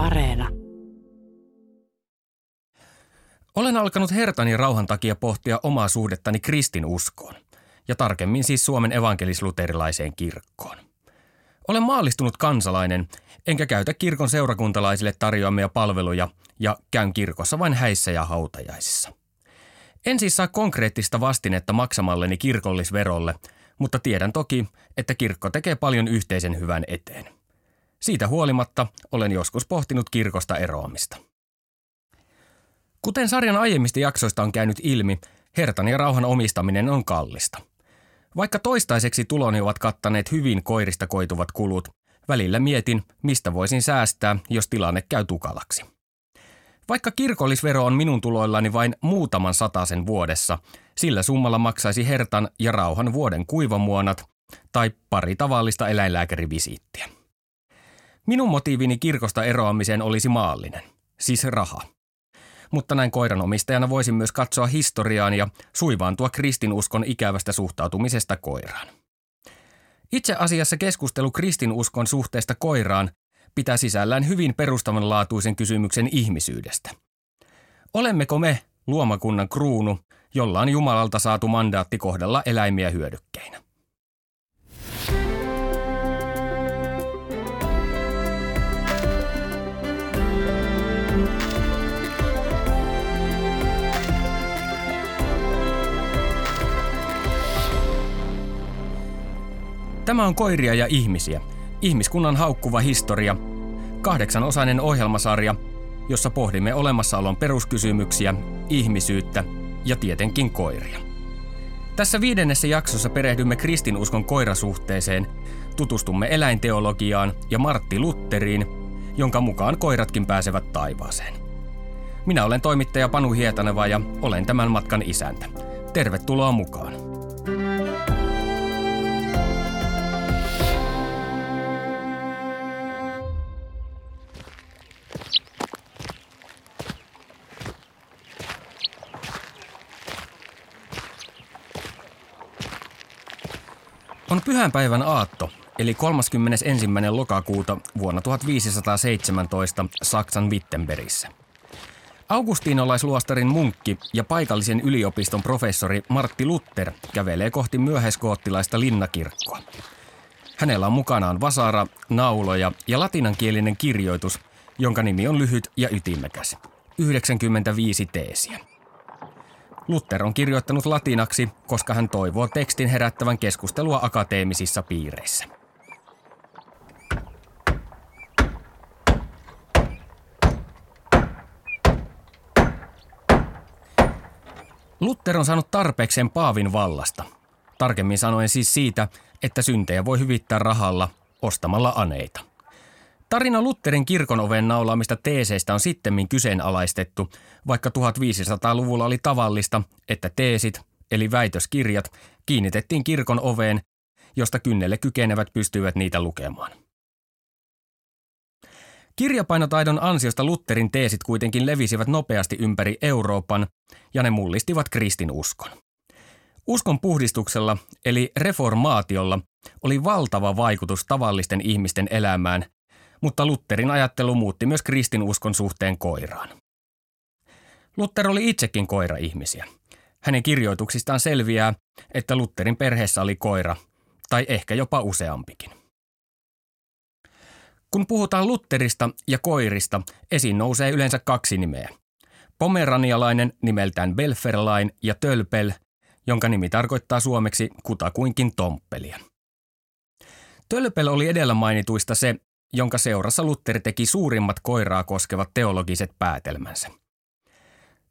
Areena. Olen alkanut hertani rauhan takia pohtia omaa suhdettani kristinuskoon, ja tarkemmin siis Suomen evankelisluterilaiseen kirkkoon. Olen maallistunut kansalainen, enkä käytä kirkon seurakuntalaisille tarjoamia palveluja ja käyn kirkossa vain häissä ja hautajaisissa. En siis saa konkreettista vastinetta maksamalleni kirkollisverolle, mutta tiedän toki, että kirkko tekee paljon yhteisen hyvän eteen. Siitä huolimatta olen joskus pohtinut kirkosta eroamista. Kuten sarjan aiemmista jaksoista on käynyt ilmi, hertan ja rauhan omistaminen on kallista. Vaikka toistaiseksi tuloni ovat kattaneet hyvin koirista koituvat kulut, välillä mietin, mistä voisin säästää, jos tilanne käy tukalaksi. Vaikka kirkollisvero on minun tuloillani vain muutaman sataisen vuodessa, sillä summalla maksaisi hertan ja rauhan vuoden kuivamuonat tai pari tavallista eläinlääkärivisiittiä. Minun motiivini kirkosta eroamiseen olisi maallinen, siis raha. Mutta näin koiranomistajana voisin myös katsoa historiaan ja suivaantua kristinuskon ikävästä suhtautumisesta koiraan. Itse asiassa keskustelu kristinuskon suhteesta koiraan pitää sisällään hyvin perustavanlaatuisen kysymyksen ihmisyydestä. Olemmeko me, luomakunnan kruunu, jolla on Jumalalta saatu mandaatti kohdella eläimiä hyödykkeinä? Tämä on Koiria ja ihmisiä, ihmiskunnan haukkuva historia, kahdeksanosainen ohjelmasarja, jossa pohdimme olemassaolon peruskysymyksiä, ihmisyyttä ja tietenkin koiria. Tässä viidennessä jaksossa perehdymme kristinuskon koirasuhteeseen, tutustumme eläinteologiaan ja Martti Lutteriin, jonka mukaan koiratkin pääsevät taivaaseen. Minä olen toimittaja Panu Hietaneva ja olen tämän matkan isäntä. Tervetuloa mukaan. Pyhänpäivän aatto, eli 31. lokakuuta vuonna 1517 Saksan Wittenbergissä. Augustinolaisluostarin munkki ja paikallisen yliopiston professori Martti Luther kävelee kohti myöhäiskoottilaista linnakirkkoa. Hänellä on mukanaan vasara, nauloja ja latinankielinen kirjoitus, jonka nimi on lyhyt ja ytimekäs. 95 teesiä. Luther on kirjoittanut latinaksi, koska hän toivoo tekstin herättävän keskustelua akateemisissa piireissä. Luther on saanut tarpeekseen Paavin vallasta. Tarkemmin sanoen siis siitä, että syntejä voi hyvittää rahalla ostamalla aneita. Tarina Lutterin kirkon oven naulaamista teeseistä on sittemmin kyseenalaistettu, vaikka 1500-luvulla oli tavallista, että teesit, eli väitöskirjat, kiinnitettiin kirkon oveen, josta kynnelle kykenevät pystyivät niitä lukemaan. Kirjapainotaidon ansiosta Lutterin teesit kuitenkin levisivät nopeasti ympäri Euroopan ja ne mullistivat kristinuskon. Uskon puhdistuksella, eli reformaatiolla, oli valtava vaikutus tavallisten ihmisten elämään mutta Lutterin ajattelu muutti myös kristinuskon suhteen koiraan. Luther oli itsekin koira-ihmisiä. Hänen kirjoituksistaan selviää, että Lutterin perheessä oli koira, tai ehkä jopa useampikin. Kun puhutaan Lutterista ja koirista, esiin nousee yleensä kaksi nimeä. Pomeranialainen nimeltään Belferlain ja Tölpel, jonka nimi tarkoittaa suomeksi kutakuinkin tomppelia. Tölpel oli edellä mainituista se, jonka seurassa Luther teki suurimmat koiraa koskevat teologiset päätelmänsä.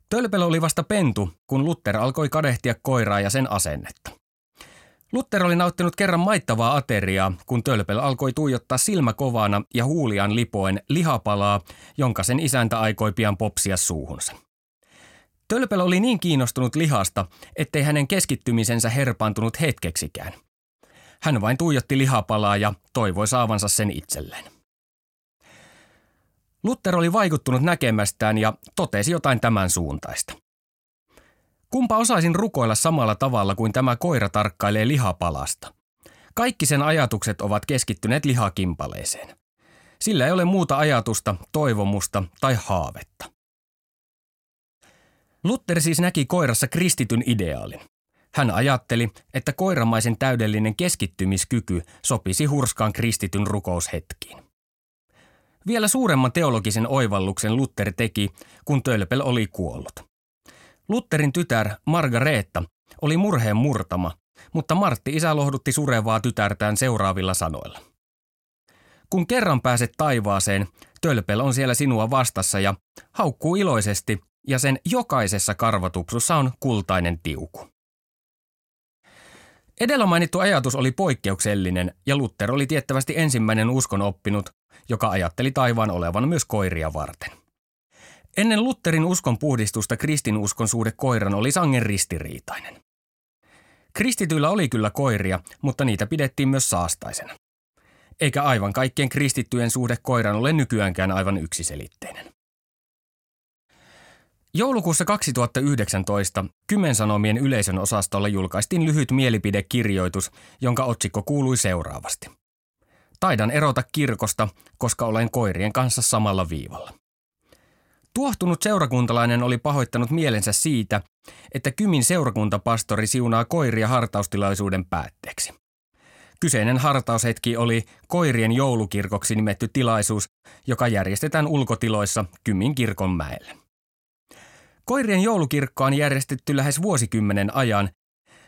Tölpel oli vasta pentu, kun Luther alkoi kadehtia koiraa ja sen asennetta. Luther oli nauttinut kerran maittavaa ateriaa, kun Tölpel alkoi tuijottaa silmäkovana ja huulian lipoen lihapalaa, jonka sen isäntä aikoi pian popsia suuhunsa. Tölpel oli niin kiinnostunut lihasta, ettei hänen keskittymisensä herpaantunut hetkeksikään – hän vain tuijotti lihapalaa ja toivoi saavansa sen itselleen. Luther oli vaikuttunut näkemästään ja totesi jotain tämän suuntaista. Kumpa osaisin rukoilla samalla tavalla kuin tämä koira tarkkailee lihapalasta. Kaikki sen ajatukset ovat keskittyneet lihakimpaleeseen. Sillä ei ole muuta ajatusta, toivomusta tai haavetta. Luther siis näki koirassa kristityn ideaalin. Hän ajatteli, että koiramaisen täydellinen keskittymiskyky sopisi hurskaan kristityn rukoushetkiin. Vielä suuremman teologisen oivalluksen Luther teki, kun Tölpel oli kuollut. Lutterin tytär Margareetta oli murheen murtama, mutta Martti isä lohdutti surevaa tytärtään seuraavilla sanoilla. Kun kerran pääset taivaaseen, Tölpel on siellä sinua vastassa ja haukkuu iloisesti, ja sen jokaisessa karvatupsussa on kultainen tiuku. Edellä mainittu ajatus oli poikkeuksellinen ja Luther oli tiettävästi ensimmäinen uskon oppinut, joka ajatteli taivaan olevan myös koiria varten. Ennen Lutherin uskon puhdistusta kristinuskon suhde koiran oli sangen ristiriitainen. Kristityillä oli kyllä koiria, mutta niitä pidettiin myös saastaisena. Eikä aivan kaikkien kristittyjen suhde koiran ole nykyäänkään aivan yksiselitteinen. Joulukuussa 2019 Kymensanomien yleisön osastolla julkaistiin lyhyt mielipidekirjoitus, jonka otsikko kuului seuraavasti. Taidan erota kirkosta, koska olen koirien kanssa samalla viivalla. Tuohtunut seurakuntalainen oli pahoittanut mielensä siitä, että Kymin seurakuntapastori siunaa koiria hartaustilaisuuden päätteeksi. Kyseinen hartaushetki oli koirien joulukirkoksi nimetty tilaisuus, joka järjestetään ulkotiloissa Kymin kirkon mäelle. Koirien joulukirkko on järjestetty lähes vuosikymmenen ajan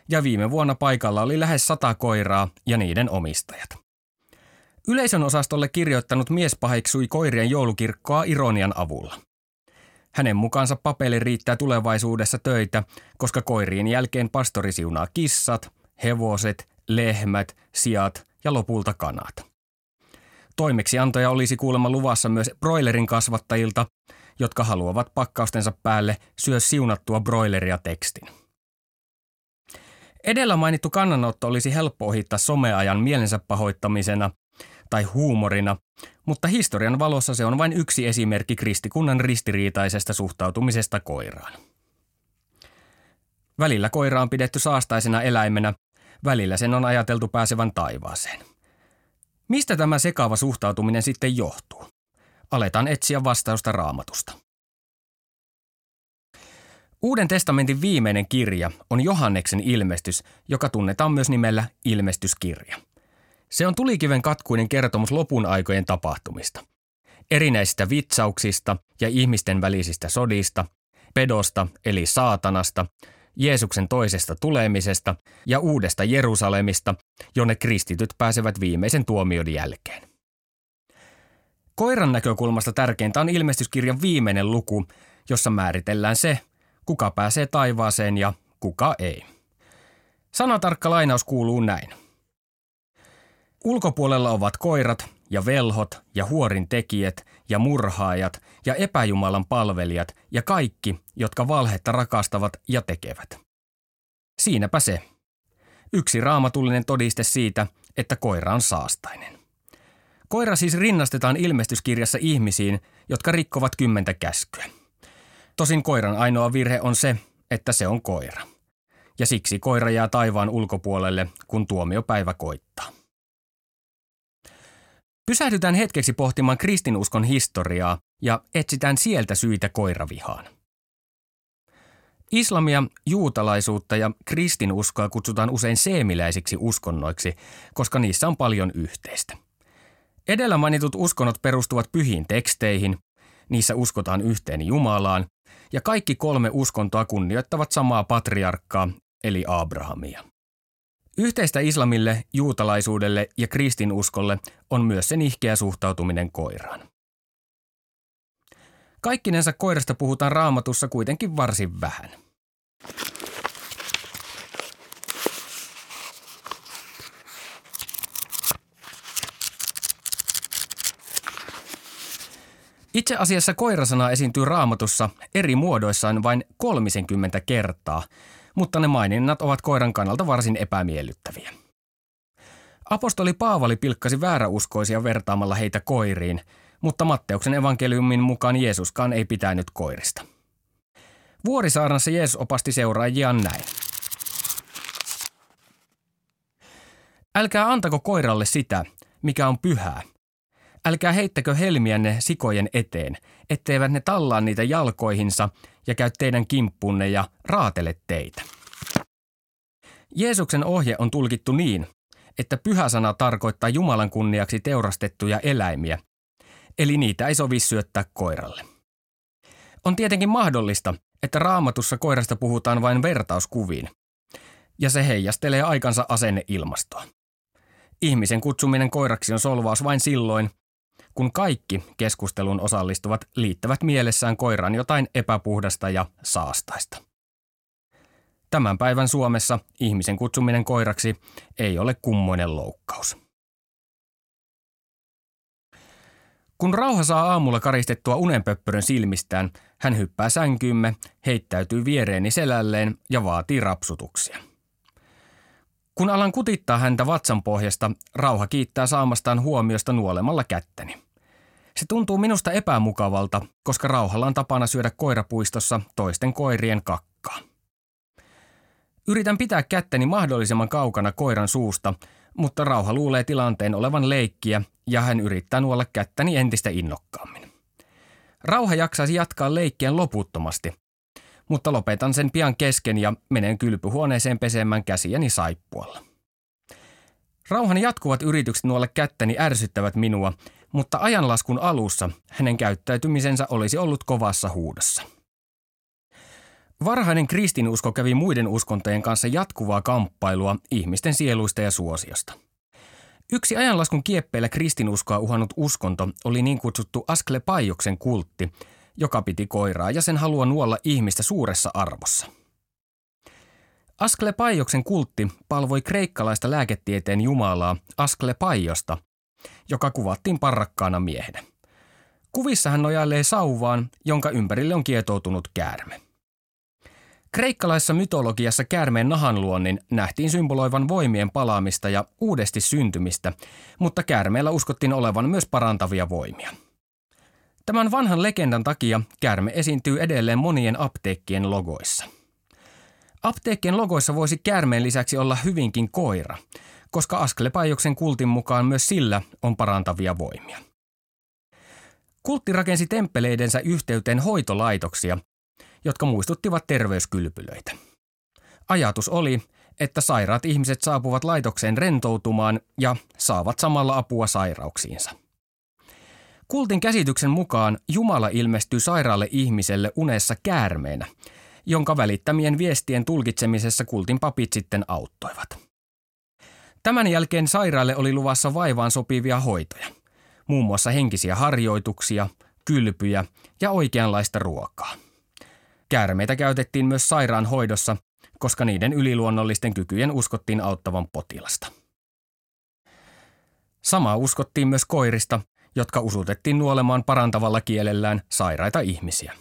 ja viime vuonna paikalla oli lähes sata koiraa ja niiden omistajat. Yleisön osastolle kirjoittanut mies paheksui koirien joulukirkkoa ironian avulla. Hänen mukaansa papeli riittää tulevaisuudessa töitä, koska koirien jälkeen pastori siunaa kissat, hevoset, lehmät, siat ja lopulta kanat. Toimeksiantoja olisi kuulemma luvassa myös broilerin kasvattajilta, jotka haluavat pakkaustensa päälle syö siunattua broileria tekstin. Edellä mainittu kannanotto olisi helppo ohittaa someajan mielensä pahoittamisena tai huumorina, mutta historian valossa se on vain yksi esimerkki kristikunnan ristiriitaisesta suhtautumisesta koiraan. Välillä koira on pidetty saastaisena eläimenä, välillä sen on ajateltu pääsevän taivaaseen. Mistä tämä sekaava suhtautuminen sitten johtuu? Aletaan etsiä vastausta raamatusta. Uuden testamentin viimeinen kirja on Johanneksen ilmestys, joka tunnetaan myös nimellä ilmestyskirja. Se on tulikiven katkuinen kertomus lopun aikojen tapahtumista. Erinäisistä vitsauksista ja ihmisten välisistä sodista, pedosta eli saatanasta, Jeesuksen toisesta tulemisesta ja uudesta Jerusalemista, jonne kristityt pääsevät viimeisen tuomion jälkeen. Koiran näkökulmasta tärkeintä on ilmestyskirjan viimeinen luku, jossa määritellään se, kuka pääsee taivaaseen ja kuka ei. Sanatarkka lainaus kuuluu näin. Ulkopuolella ovat koirat ja velhot ja huorin tekijät ja murhaajat ja epäjumalan palvelijat ja kaikki, jotka valhetta rakastavat ja tekevät. Siinäpä se. Yksi raamatullinen todiste siitä, että koira on saastainen. Koira siis rinnastetaan ilmestyskirjassa ihmisiin, jotka rikkovat kymmentä käskyä. Tosin koiran ainoa virhe on se, että se on koira. Ja siksi koira jää taivaan ulkopuolelle, kun tuomiopäivä koittaa. Pysähdytään hetkeksi pohtimaan kristinuskon historiaa ja etsitään sieltä syitä koiravihaan. Islamia, juutalaisuutta ja kristinuskoa kutsutaan usein seemiläisiksi uskonnoiksi, koska niissä on paljon yhteistä. Edellä mainitut uskonnot perustuvat pyhiin teksteihin, niissä uskotaan yhteen Jumalaan, ja kaikki kolme uskontoa kunnioittavat samaa patriarkkaa, eli Abrahamia. Yhteistä islamille, juutalaisuudelle ja kristinuskolle on myös sen ihkeä suhtautuminen koiraan. Kaikkinensa koirasta puhutaan raamatussa kuitenkin varsin vähän. Itse asiassa koirasana esiintyy raamatussa eri muodoissaan vain 30 kertaa, mutta ne maininnat ovat koiran kannalta varsin epämiellyttäviä. Apostoli Paavali pilkkasi vääräuskoisia vertaamalla heitä koiriin, mutta Matteuksen evankeliumin mukaan Jeesuskaan ei pitänyt koirista. Vuorisaarnassa Jeesus opasti seuraajiaan näin. Älkää antako koiralle sitä, mikä on pyhää. Älkää heittäkö helmiänne sikojen eteen, etteivät ne tallaa niitä jalkoihinsa ja käy teidän kimppunne ja raatele teitä. Jeesuksen ohje on tulkittu niin, että pyhä sana tarkoittaa Jumalan kunniaksi teurastettuja eläimiä, eli niitä ei sovi syöttää koiralle. On tietenkin mahdollista, että raamatussa koirasta puhutaan vain vertauskuviin, ja se heijastelee aikansa asenneilmastoa. Ihmisen kutsuminen koiraksi on solvaus vain silloin, kun kaikki keskustelun osallistuvat liittävät mielessään koiran jotain epäpuhdasta ja saastaista. Tämän päivän Suomessa ihmisen kutsuminen koiraksi ei ole kummoinen loukkaus. Kun rauha saa aamulla karistettua unenpöppörön silmistään, hän hyppää sänkyymme, heittäytyy viereeni selälleen ja vaatii rapsutuksia. Kun alan kutittaa häntä vatsan pohjasta, rauha kiittää saamastaan huomiosta nuolemalla kättäni. Se tuntuu minusta epämukavalta, koska rauhalla on tapana syödä koirapuistossa toisten koirien kakkaa. Yritän pitää kättäni mahdollisimman kaukana koiran suusta, mutta rauha luulee tilanteen olevan leikkiä ja hän yrittää nuolla kättäni entistä innokkaammin. Rauha jaksaisi jatkaa leikkiä loputtomasti, mutta lopetan sen pian kesken ja menen kylpyhuoneeseen pesemään käsiäni saippualla. Rauhan jatkuvat yritykset nuolle kättäni ärsyttävät minua, mutta ajanlaskun alussa hänen käyttäytymisensä olisi ollut kovassa huudossa. Varhainen kristinusko kävi muiden uskontojen kanssa jatkuvaa kamppailua ihmisten sieluista ja suosiosta. Yksi ajanlaskun kieppeillä kristinuskoa uhannut uskonto oli niin kutsuttu Asklepaioksen kultti, joka piti koiraa ja sen halua nuolla ihmistä suuressa arvossa. Asklepaioksen kultti palvoi kreikkalaista lääketieteen jumalaa Asklepaiosta, joka kuvattiin parrakkaana miehenä. Kuvissa hän nojailee sauvaan, jonka ympärille on kietoutunut käärme. Kreikkalaisessa mytologiassa käärmeen nahanluonnin nähtiin symboloivan voimien palaamista ja uudesti syntymistä, mutta käärmeellä uskottiin olevan myös parantavia voimia. Tämän vanhan legendan takia käärme esiintyy edelleen monien apteekkien logoissa. Apteekkien logoissa voisi käärmeen lisäksi olla hyvinkin koira, koska Asklepaioksen kultin mukaan myös sillä on parantavia voimia. Kultti rakensi temppeleidensä yhteyteen hoitolaitoksia, jotka muistuttivat terveyskylpylöitä. Ajatus oli, että sairaat ihmiset saapuvat laitokseen rentoutumaan ja saavat samalla apua sairauksiinsa. Kultin käsityksen mukaan Jumala ilmestyy sairaalle ihmiselle unessa käärmeenä, jonka välittämien viestien tulkitsemisessa kultin papit sitten auttoivat. Tämän jälkeen sairaalle oli luvassa vaivaan sopivia hoitoja, muun muassa henkisiä harjoituksia, kylpyjä ja oikeanlaista ruokaa. Käärmeitä käytettiin myös sairaanhoidossa, koska niiden yliluonnollisten kykyjen uskottiin auttavan potilasta. Samaa uskottiin myös koirista, jotka usutettiin nuolemaan parantavalla kielellään sairaita ihmisiä.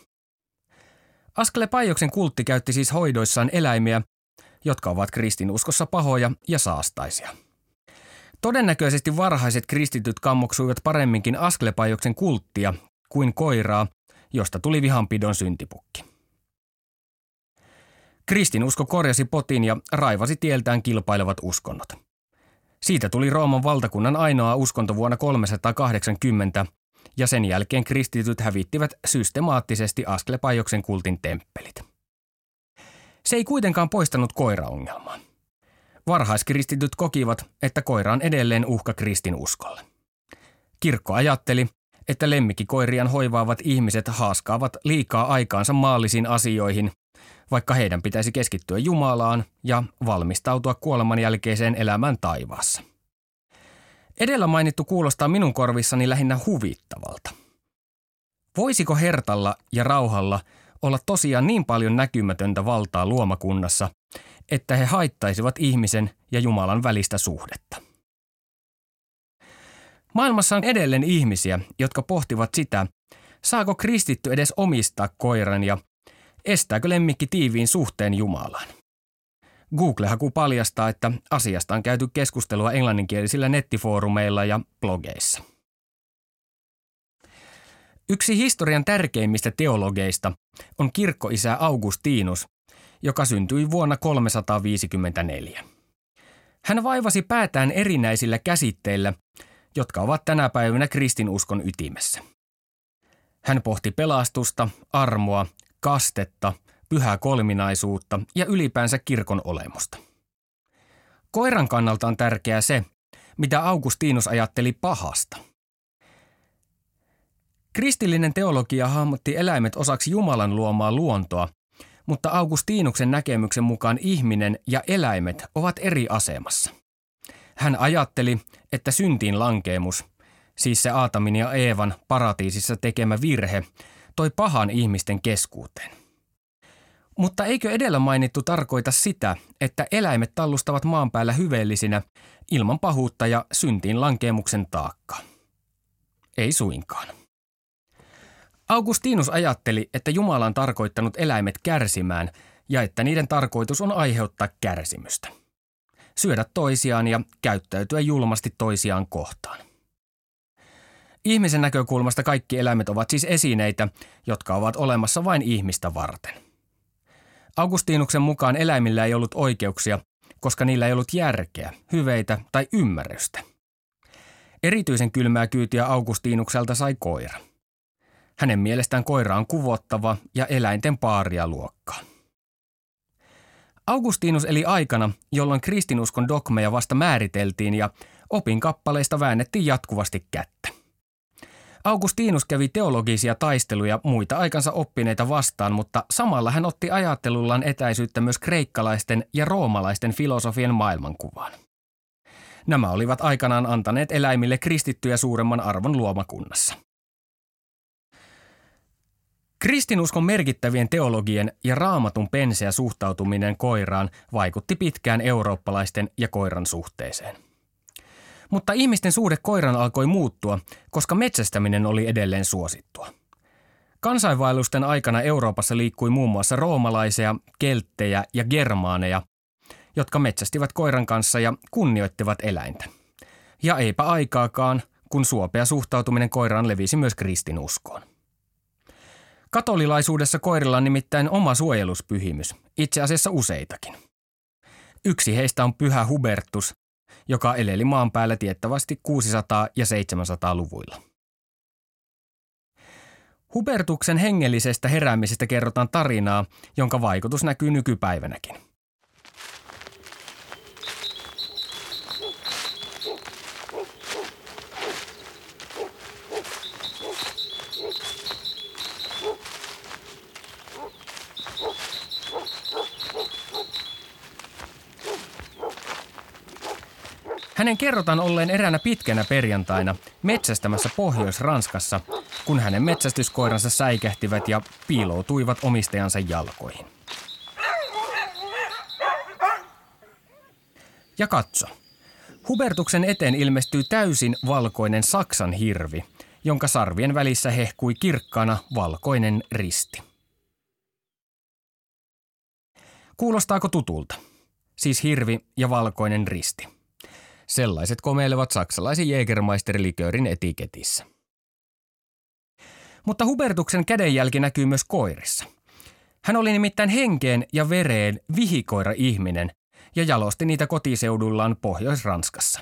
Asklepaioksen kultti käytti siis hoidoissaan eläimiä, jotka ovat kristinuskossa pahoja ja saastaisia. Todennäköisesti varhaiset kristityt kammoksuivat paremminkin Asklepaioksen kulttia kuin koiraa, josta tuli vihanpidon syntipukki. Kristinusko korjasi potin ja raivasi tieltään kilpailevat uskonnot. Siitä tuli Rooman valtakunnan ainoa uskonto vuonna 380, ja sen jälkeen kristityt hävittivät systemaattisesti Asklepaioksen kultin temppelit. Se ei kuitenkaan poistanut koiraongelmaa. Varhaiskristityt kokivat, että koira on edelleen uhka kristinuskolle. Kirkko ajatteli, että lemmikkikoirian hoivaavat ihmiset haaskaavat liikaa aikaansa maallisiin asioihin vaikka heidän pitäisi keskittyä Jumalaan ja valmistautua kuoleman jälkeiseen elämään taivaassa. Edellä mainittu kuulostaa minun korvissani lähinnä huvittavalta. Voisiko hertalla ja rauhalla olla tosiaan niin paljon näkymätöntä valtaa luomakunnassa, että he haittaisivat ihmisen ja Jumalan välistä suhdetta? Maailmassa on edelleen ihmisiä, jotka pohtivat sitä, saako kristitty edes omistaa koiran ja Estääkö lemmikki tiiviin suhteen Jumalaan? Google-haku paljastaa, että asiasta on käyty keskustelua englanninkielisillä nettifoorumeilla ja blogeissa. Yksi historian tärkeimmistä teologeista on kirkkoisä Augustinus, joka syntyi vuonna 354. Hän vaivasi päätään erinäisillä käsitteillä, jotka ovat tänä päivänä kristinuskon ytimessä. Hän pohti pelastusta, armoa, kastetta, pyhää kolminaisuutta ja ylipäänsä kirkon olemusta. Koiran kannalta on tärkeää se, mitä Augustinus ajatteli pahasta. Kristillinen teologia hahmotti eläimet osaksi Jumalan luomaa luontoa, mutta Augustinuksen näkemyksen mukaan ihminen ja eläimet ovat eri asemassa. Hän ajatteli, että syntiin lankeemus, siis se Aatamin ja Eevan paratiisissa tekemä virhe, toi pahan ihmisten keskuuteen. Mutta eikö edellä mainittu tarkoita sitä, että eläimet tallustavat maan päällä hyveellisinä ilman pahuutta ja syntiin lankeemuksen taakkaa? Ei suinkaan. Augustinus ajatteli, että Jumala on tarkoittanut eläimet kärsimään ja että niiden tarkoitus on aiheuttaa kärsimystä. Syödä toisiaan ja käyttäytyä julmasti toisiaan kohtaan. Ihmisen näkökulmasta kaikki eläimet ovat siis esineitä, jotka ovat olemassa vain ihmistä varten. Augustinuksen mukaan eläimillä ei ollut oikeuksia, koska niillä ei ollut järkeä, hyveitä tai ymmärrystä. Erityisen kylmää kyytiä Augustinukselta sai koira – hänen mielestään koira on kuvottava ja eläinten paaria luokkaa. Augustinus eli aikana, jolloin kristinuskon dogmeja vasta määriteltiin ja opin kappaleista väännettiin jatkuvasti kättä. Augustinus kävi teologisia taisteluja muita aikansa oppineita vastaan, mutta samalla hän otti ajattelullaan etäisyyttä myös kreikkalaisten ja roomalaisten filosofien maailmankuvaan. Nämä olivat aikanaan antaneet eläimille kristittyjä suuremman arvon luomakunnassa – Kristinuskon merkittävien teologien ja raamatun penseä suhtautuminen koiraan vaikutti pitkään eurooppalaisten ja koiran suhteeseen. Mutta ihmisten suhde koiran alkoi muuttua, koska metsästäminen oli edelleen suosittua. Kansainvaellusten aikana Euroopassa liikkui muun muassa roomalaisia, kelttejä ja germaaneja, jotka metsästivät koiran kanssa ja kunnioittivat eläintä. Ja eipä aikaakaan, kun suopea suhtautuminen koiraan levisi myös kristinuskoon. Katolilaisuudessa koirilla on nimittäin oma suojeluspyhimys, itse asiassa useitakin. Yksi heistä on pyhä Hubertus, joka eleli maan päällä tiettävästi 600- ja 700-luvuilla. Hubertuksen hengellisestä heräämisestä kerrotaan tarinaa, jonka vaikutus näkyy nykypäivänäkin – Hänen kerrotaan olleen eräänä pitkänä perjantaina metsästämässä Pohjois-Ranskassa, kun hänen metsästyskoiransa säikähtivät ja piiloutuivat omistajansa jalkoihin. Ja katso. Hubertuksen eteen ilmestyy täysin valkoinen Saksan hirvi, jonka sarvien välissä hehkui kirkkaana valkoinen risti. Kuulostaako tutulta? Siis hirvi ja valkoinen risti. Sellaiset komeilevat saksalaisen Jägermeister-liköörin etiketissä. Mutta Hubertuksen kädenjälki näkyy myös koirissa. Hän oli nimittäin henkeen ja vereen vihikoira-ihminen ja jalosti niitä kotiseudullaan Pohjois-Ranskassa.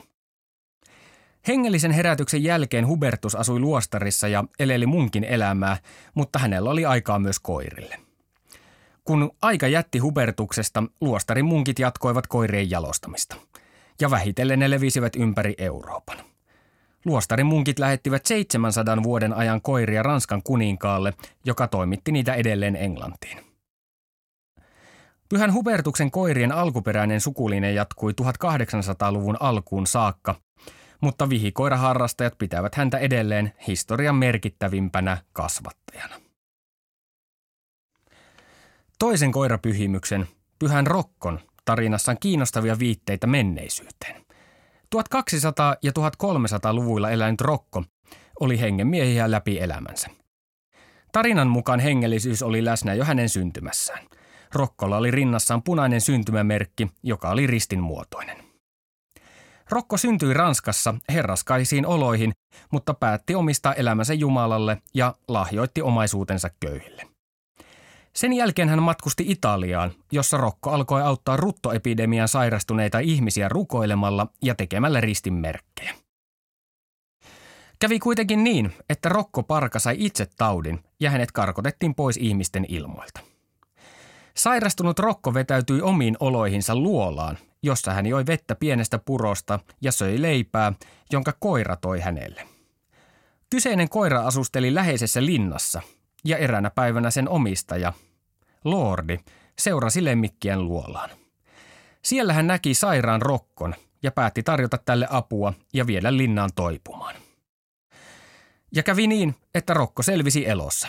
Hengellisen herätyksen jälkeen Hubertus asui luostarissa ja eleli munkin elämää, mutta hänellä oli aikaa myös koirille. Kun aika jätti Hubertuksesta, luostarin munkit jatkoivat koirien jalostamista – ja vähitellen ne levisivät ympäri Euroopan. Luostarin munkit lähettivät 700 vuoden ajan koiria Ranskan kuninkaalle, joka toimitti niitä edelleen Englantiin. Pyhän Hubertuksen koirien alkuperäinen sukuline jatkui 1800-luvun alkuun saakka, mutta vihikoiraharrastajat pitävät häntä edelleen historian merkittävimpänä kasvattajana. Toisen koirapyhimyksen, pyhän Rokkon, tarinassaan kiinnostavia viitteitä menneisyyteen. 1200- ja 1300-luvuilla elänyt Rokko oli hengenmiehiä läpi elämänsä. Tarinan mukaan hengellisyys oli läsnä jo hänen syntymässään. Rokkolla oli rinnassaan punainen syntymämerkki, joka oli ristin muotoinen. Rokko syntyi Ranskassa herraskaisiin oloihin, mutta päätti omistaa elämänsä Jumalalle ja lahjoitti omaisuutensa köyhille. Sen jälkeen hän matkusti Italiaan, jossa Rokko alkoi auttaa ruttoepidemiaan sairastuneita ihmisiä rukoilemalla ja tekemällä ristinmerkkejä. Kävi kuitenkin niin, että Rokko Parka sai itse taudin ja hänet karkotettiin pois ihmisten ilmoilta. Sairastunut Rokko vetäytyi omiin oloihinsa luolaan, jossa hän joi vettä pienestä purosta ja söi leipää, jonka koira toi hänelle. Kyseinen koira asusteli läheisessä linnassa ja eräänä päivänä sen omistaja, Lordi, seurasi lemmikkien luolaan. Siellä hän näki sairaan rokkon ja päätti tarjota tälle apua ja viedä linnaan toipumaan. Ja kävi niin, että rokko selvisi elossa.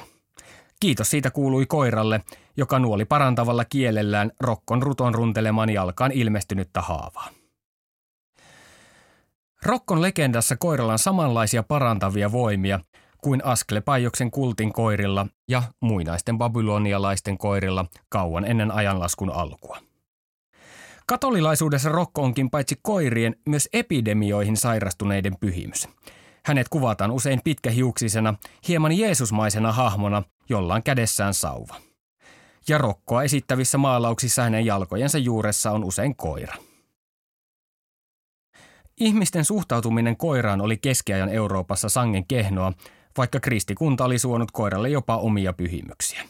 Kiitos siitä kuului koiralle, joka nuoli parantavalla kielellään rokkon ruton runteleman jalkaan ilmestynyttä haavaa. Rokkon legendassa koiralla on samanlaisia parantavia voimia kuin Asklepaioksen kultin koirilla ja muinaisten babylonialaisten koirilla kauan ennen ajanlaskun alkua. Katolilaisuudessa Rokko onkin paitsi koirien myös epidemioihin sairastuneiden pyhimys. Hänet kuvataan usein pitkähiuksisena, hieman jeesusmaisena hahmona, jolla on kädessään sauva. Ja Rokkoa esittävissä maalauksissa hänen jalkojensa juuressa on usein koira. Ihmisten suhtautuminen koiraan oli keskiajan Euroopassa sangen kehnoa, vaikka kristikunta oli suonut koiralle jopa omia pyhimyksiä.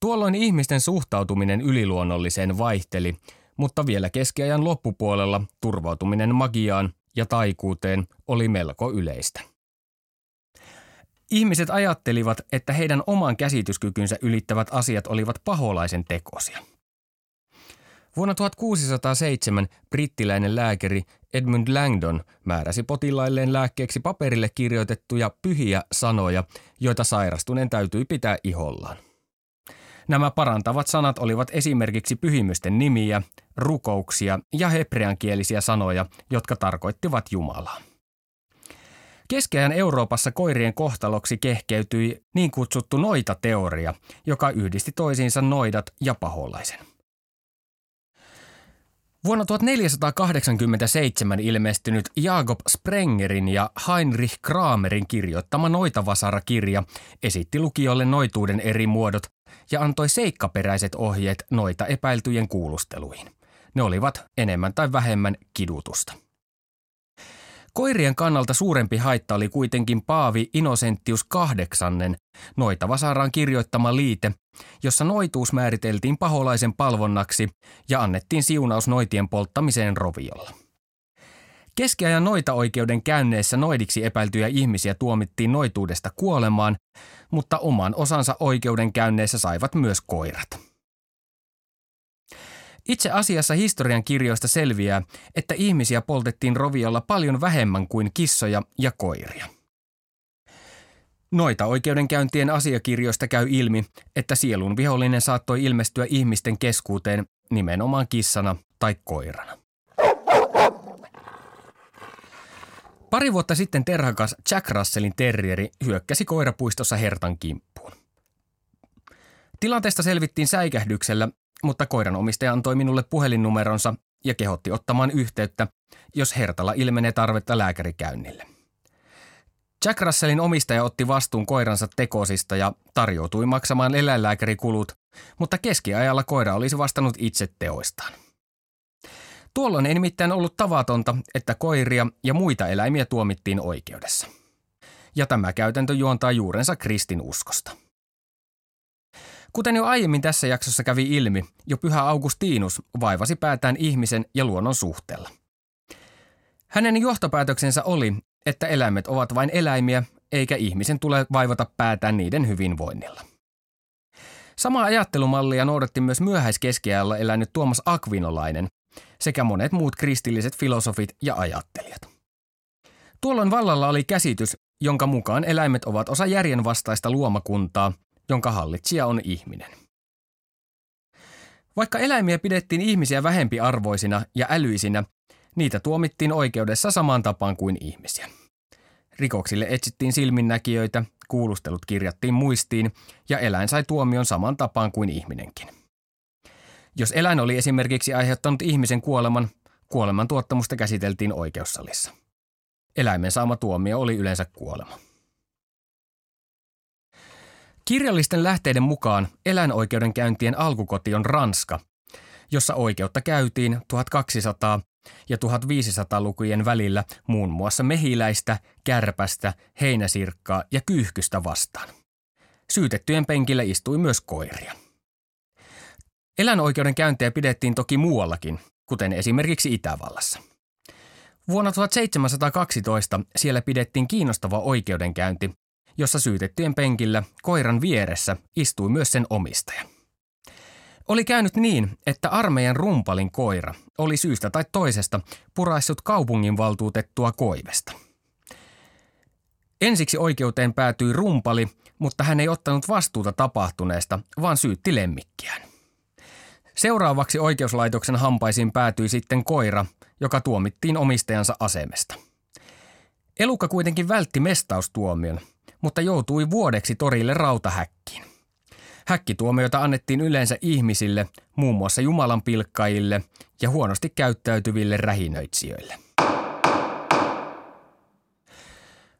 Tuolloin ihmisten suhtautuminen yliluonnolliseen vaihteli, mutta vielä keskiajan loppupuolella turvautuminen magiaan ja taikuuteen oli melko yleistä. Ihmiset ajattelivat, että heidän oman käsityskykynsä ylittävät asiat olivat paholaisen tekosia. Vuonna 1607 brittiläinen lääkäri Edmund Langdon määräsi potilailleen lääkkeeksi paperille kirjoitettuja pyhiä sanoja, joita sairastuneen täytyi pitää ihollaan. Nämä parantavat sanat olivat esimerkiksi pyhimysten nimiä, rukouksia ja hebreankielisiä sanoja, jotka tarkoittivat Jumalaa. Keskeään Euroopassa koirien kohtaloksi kehkeytyi niin kutsuttu noita-teoria, joka yhdisti toisiinsa noidat ja paholaisen. Vuonna 1487 ilmestynyt Jakob Sprengerin ja Heinrich Kramerin kirjoittama Noitavasara-kirja esitti lukijoille noituuden eri muodot ja antoi seikkaperäiset ohjeet noita epäiltyjen kuulusteluihin. Ne olivat enemmän tai vähemmän kidutusta. Koirien kannalta suurempi haitta oli kuitenkin Paavi Innocentius kahdeksannen Noitavasaaraan kirjoittama liite, jossa noituus määriteltiin paholaisen palvonnaksi ja annettiin siunaus noitien polttamiseen roviolla. Keskiajan noita-oikeuden käynneissä noidiksi epäiltyjä ihmisiä tuomittiin noituudesta kuolemaan, mutta oman osansa oikeudenkäynneissä saivat myös koirat. Itse asiassa historian kirjoista selviää, että ihmisiä poltettiin roviolla paljon vähemmän kuin kissoja ja koiria. Noita oikeudenkäyntien asiakirjoista käy ilmi, että sielun vihollinen saattoi ilmestyä ihmisten keskuuteen nimenomaan kissana tai koirana. Pari vuotta sitten terhakas Jack Russellin terrieri hyökkäsi koirapuistossa Hertan kimppuun. Tilanteesta selvittiin säikähdyksellä, mutta koiran omistaja antoi minulle puhelinnumeronsa ja kehotti ottamaan yhteyttä, jos Hertalla ilmenee tarvetta lääkärikäynnille. Jack Russellin omistaja otti vastuun koiransa tekosista ja tarjoutui maksamaan eläinlääkärikulut, mutta keskiajalla koira olisi vastannut itse teoistaan. Tuolloin ei nimittäin ollut tavatonta, että koiria ja muita eläimiä tuomittiin oikeudessa. Ja tämä käytäntö juontaa juurensa kristinuskosta. Kuten jo aiemmin tässä jaksossa kävi ilmi, jo pyhä Augustinus vaivasi päätään ihmisen ja luonnon suhteella. Hänen johtopäätöksensä oli, että eläimet ovat vain eläimiä, eikä ihmisen tule vaivata päätään niiden hyvinvoinnilla. Sama ajattelumallia noudatti myös myöhäiskeskiajalla elänyt Tuomas Akvinolainen sekä monet muut kristilliset filosofit ja ajattelijat. Tuolloin vallalla oli käsitys, jonka mukaan eläimet ovat osa järjenvastaista luomakuntaa, jonka hallitsija on ihminen. Vaikka eläimiä pidettiin ihmisiä vähempiarvoisina ja älyisinä, niitä tuomittiin oikeudessa samaan tapaan kuin ihmisiä. Rikoksille etsittiin silminnäkijöitä, kuulustelut kirjattiin muistiin ja eläin sai tuomion saman tapaan kuin ihminenkin. Jos eläin oli esimerkiksi aiheuttanut ihmisen kuoleman, kuoleman tuottamusta käsiteltiin oikeussalissa. Eläimen saama tuomio oli yleensä kuolema. Kirjallisten lähteiden mukaan eläinoikeudenkäyntien alkukoti on Ranska, jossa oikeutta käytiin 1200- ja 1500-lukujen välillä muun muassa mehiläistä, kärpästä, heinäsirkkaa ja kyyhkystä vastaan. Syytettyjen penkillä istui myös koiria. Eläinoikeuden käyntejä pidettiin toki muuallakin, kuten esimerkiksi Itävallassa. Vuonna 1712 siellä pidettiin kiinnostava oikeudenkäynti, jossa syytettyjen penkillä koiran vieressä istui myös sen omistaja. Oli käynyt niin, että armeijan rumpalin koira oli syystä tai toisesta puraissut kaupungin valtuutettua koivesta. Ensiksi oikeuteen päätyi rumpali, mutta hän ei ottanut vastuuta tapahtuneesta, vaan syytti lemmikkiään. Seuraavaksi oikeuslaitoksen hampaisiin päätyi sitten koira, joka tuomittiin omistajansa asemesta. Elukka kuitenkin vältti mestaustuomion, mutta joutui vuodeksi torille rautahäkkiin. Häkkituomioita annettiin yleensä ihmisille, muun muassa Jumalan pilkkaajille ja huonosti käyttäytyville rähinöitsijöille.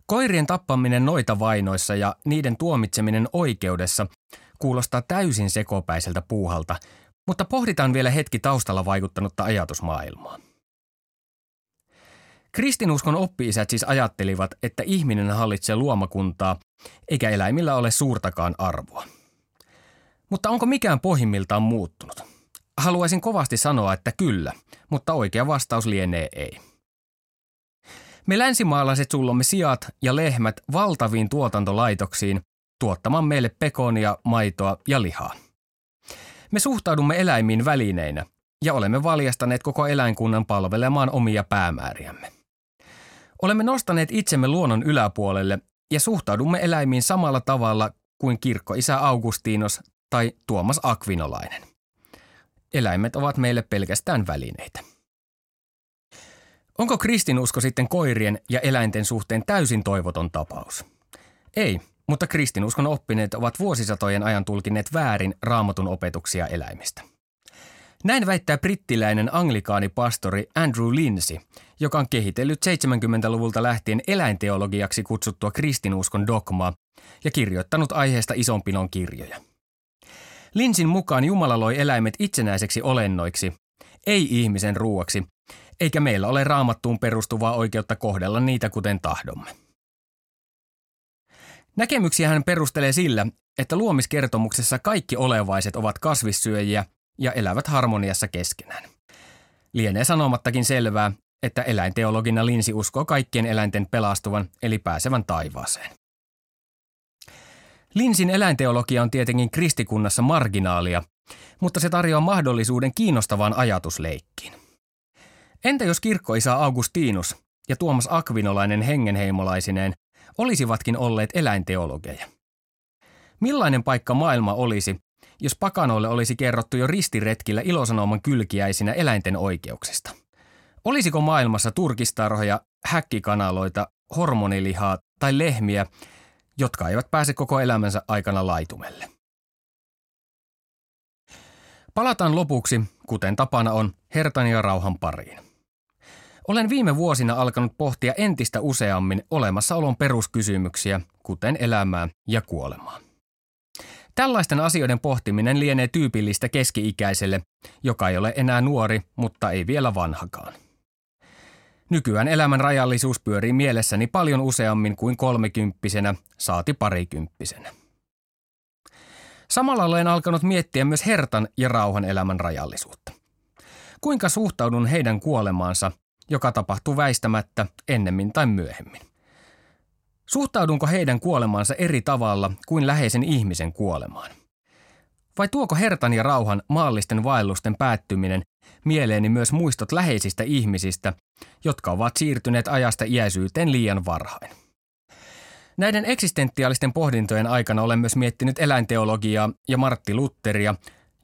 Koirien tappaminen noita vainoissa ja niiden tuomitseminen oikeudessa kuulostaa täysin sekopäiseltä puuhalta, mutta pohditaan vielä hetki taustalla vaikuttanutta ajatusmaailmaa. Kristinuskon oppi-isät siis ajattelivat, että ihminen hallitsee luomakuntaa, eikä eläimillä ole suurtakaan arvoa. Mutta onko mikään pohjimmiltaan muuttunut? Haluaisin kovasti sanoa, että kyllä, mutta oikea vastaus lienee ei. Me länsimaalaiset sullomme sijat ja lehmät valtaviin tuotantolaitoksiin tuottamaan meille pekonia, maitoa ja lihaa. Me suhtaudumme eläimiin välineinä ja olemme valjastaneet koko eläinkunnan palvelemaan omia päämääriämme. Olemme nostaneet itsemme luonnon yläpuolelle ja suhtaudumme eläimiin samalla tavalla kuin kirkkoisä Augustinos tai Tuomas Akvinolainen. Eläimet ovat meille pelkästään välineitä. Onko kristinusko sitten koirien ja eläinten suhteen täysin toivoton tapaus? Ei, mutta kristinuskon oppineet ovat vuosisatojen ajan tulkineet väärin raamatun opetuksia eläimistä. Näin väittää brittiläinen anglikaanipastori Andrew Lindsay, joka on kehitellyt 70-luvulta lähtien eläinteologiaksi kutsuttua kristinuskon dogmaa ja kirjoittanut aiheesta isonpinon kirjoja. Linsin mukaan Jumala loi eläimet itsenäiseksi olennoiksi, ei ihmisen ruuaksi, eikä meillä ole raamattuun perustuvaa oikeutta kohdella niitä kuten tahdomme. Näkemyksiä hän perustelee sillä, että luomiskertomuksessa kaikki olevaiset ovat kasvissyöjiä ja elävät harmoniassa keskenään. Lienee sanomattakin selvää, että eläinteologina Linsi uskoo kaikkien eläinten pelastuvan eli pääsevän taivaaseen. Linsin eläinteologia on tietenkin kristikunnassa marginaalia, mutta se tarjoaa mahdollisuuden kiinnostavaan ajatusleikkiin. Entä jos kirkkoisa Augustinus ja Tuomas Akvinolainen hengenheimolaisineen olisivatkin olleet eläinteologeja? Millainen paikka maailma olisi, jos pakanoille olisi kerrottu jo ristiretkillä ilosanoman kylkiäisinä eläinten oikeuksista? Olisiko maailmassa turkistarhoja, häkkikanaloita, hormonilihaa tai lehmiä, jotka eivät pääse koko elämänsä aikana laitumelle? Palataan lopuksi, kuten tapana on, hertan ja rauhan pariin. Olen viime vuosina alkanut pohtia entistä useammin olemassaolon peruskysymyksiä, kuten elämää ja kuolemaa. Tällaisten asioiden pohtiminen lienee tyypillistä keski-ikäiselle, joka ei ole enää nuori, mutta ei vielä vanhakaan. Nykyään elämän rajallisuus pyörii mielessäni paljon useammin kuin kolmekymppisenä, saati parikymppisenä. Samalla olen alkanut miettiä myös hertan ja rauhan elämän rajallisuutta. Kuinka suhtaudun heidän kuolemaansa, joka tapahtuu väistämättä ennemmin tai myöhemmin? Suhtaudunko heidän kuolemaansa eri tavalla kuin läheisen ihmisen kuolemaan? Vai tuoko hertan ja rauhan maallisten vaellusten päättyminen mieleeni myös muistot läheisistä ihmisistä, jotka ovat siirtyneet ajasta iäisyyteen liian varhain? Näiden eksistentiaalisten pohdintojen aikana olen myös miettinyt eläinteologiaa ja Martti Lutteria,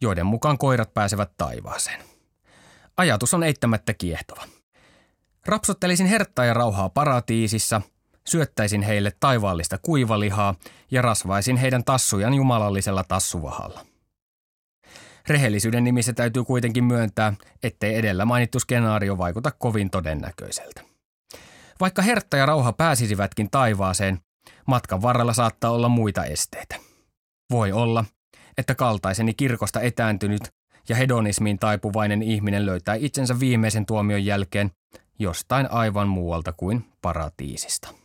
joiden mukaan koirat pääsevät taivaaseen. Ajatus on eittämättä kiehtova. Rapsottelisin herttaa ja rauhaa paratiisissa – syöttäisin heille taivaallista kuivalihaa ja rasvaisin heidän tassujaan jumalallisella tassuvahalla. Rehellisyyden nimissä täytyy kuitenkin myöntää, ettei edellä mainittu skenaario vaikuta kovin todennäköiseltä. Vaikka hertta ja rauha pääsisivätkin taivaaseen, matkan varrella saattaa olla muita esteitä. Voi olla, että kaltaiseni kirkosta etääntynyt ja hedonismiin taipuvainen ihminen löytää itsensä viimeisen tuomion jälkeen jostain aivan muualta kuin paratiisista.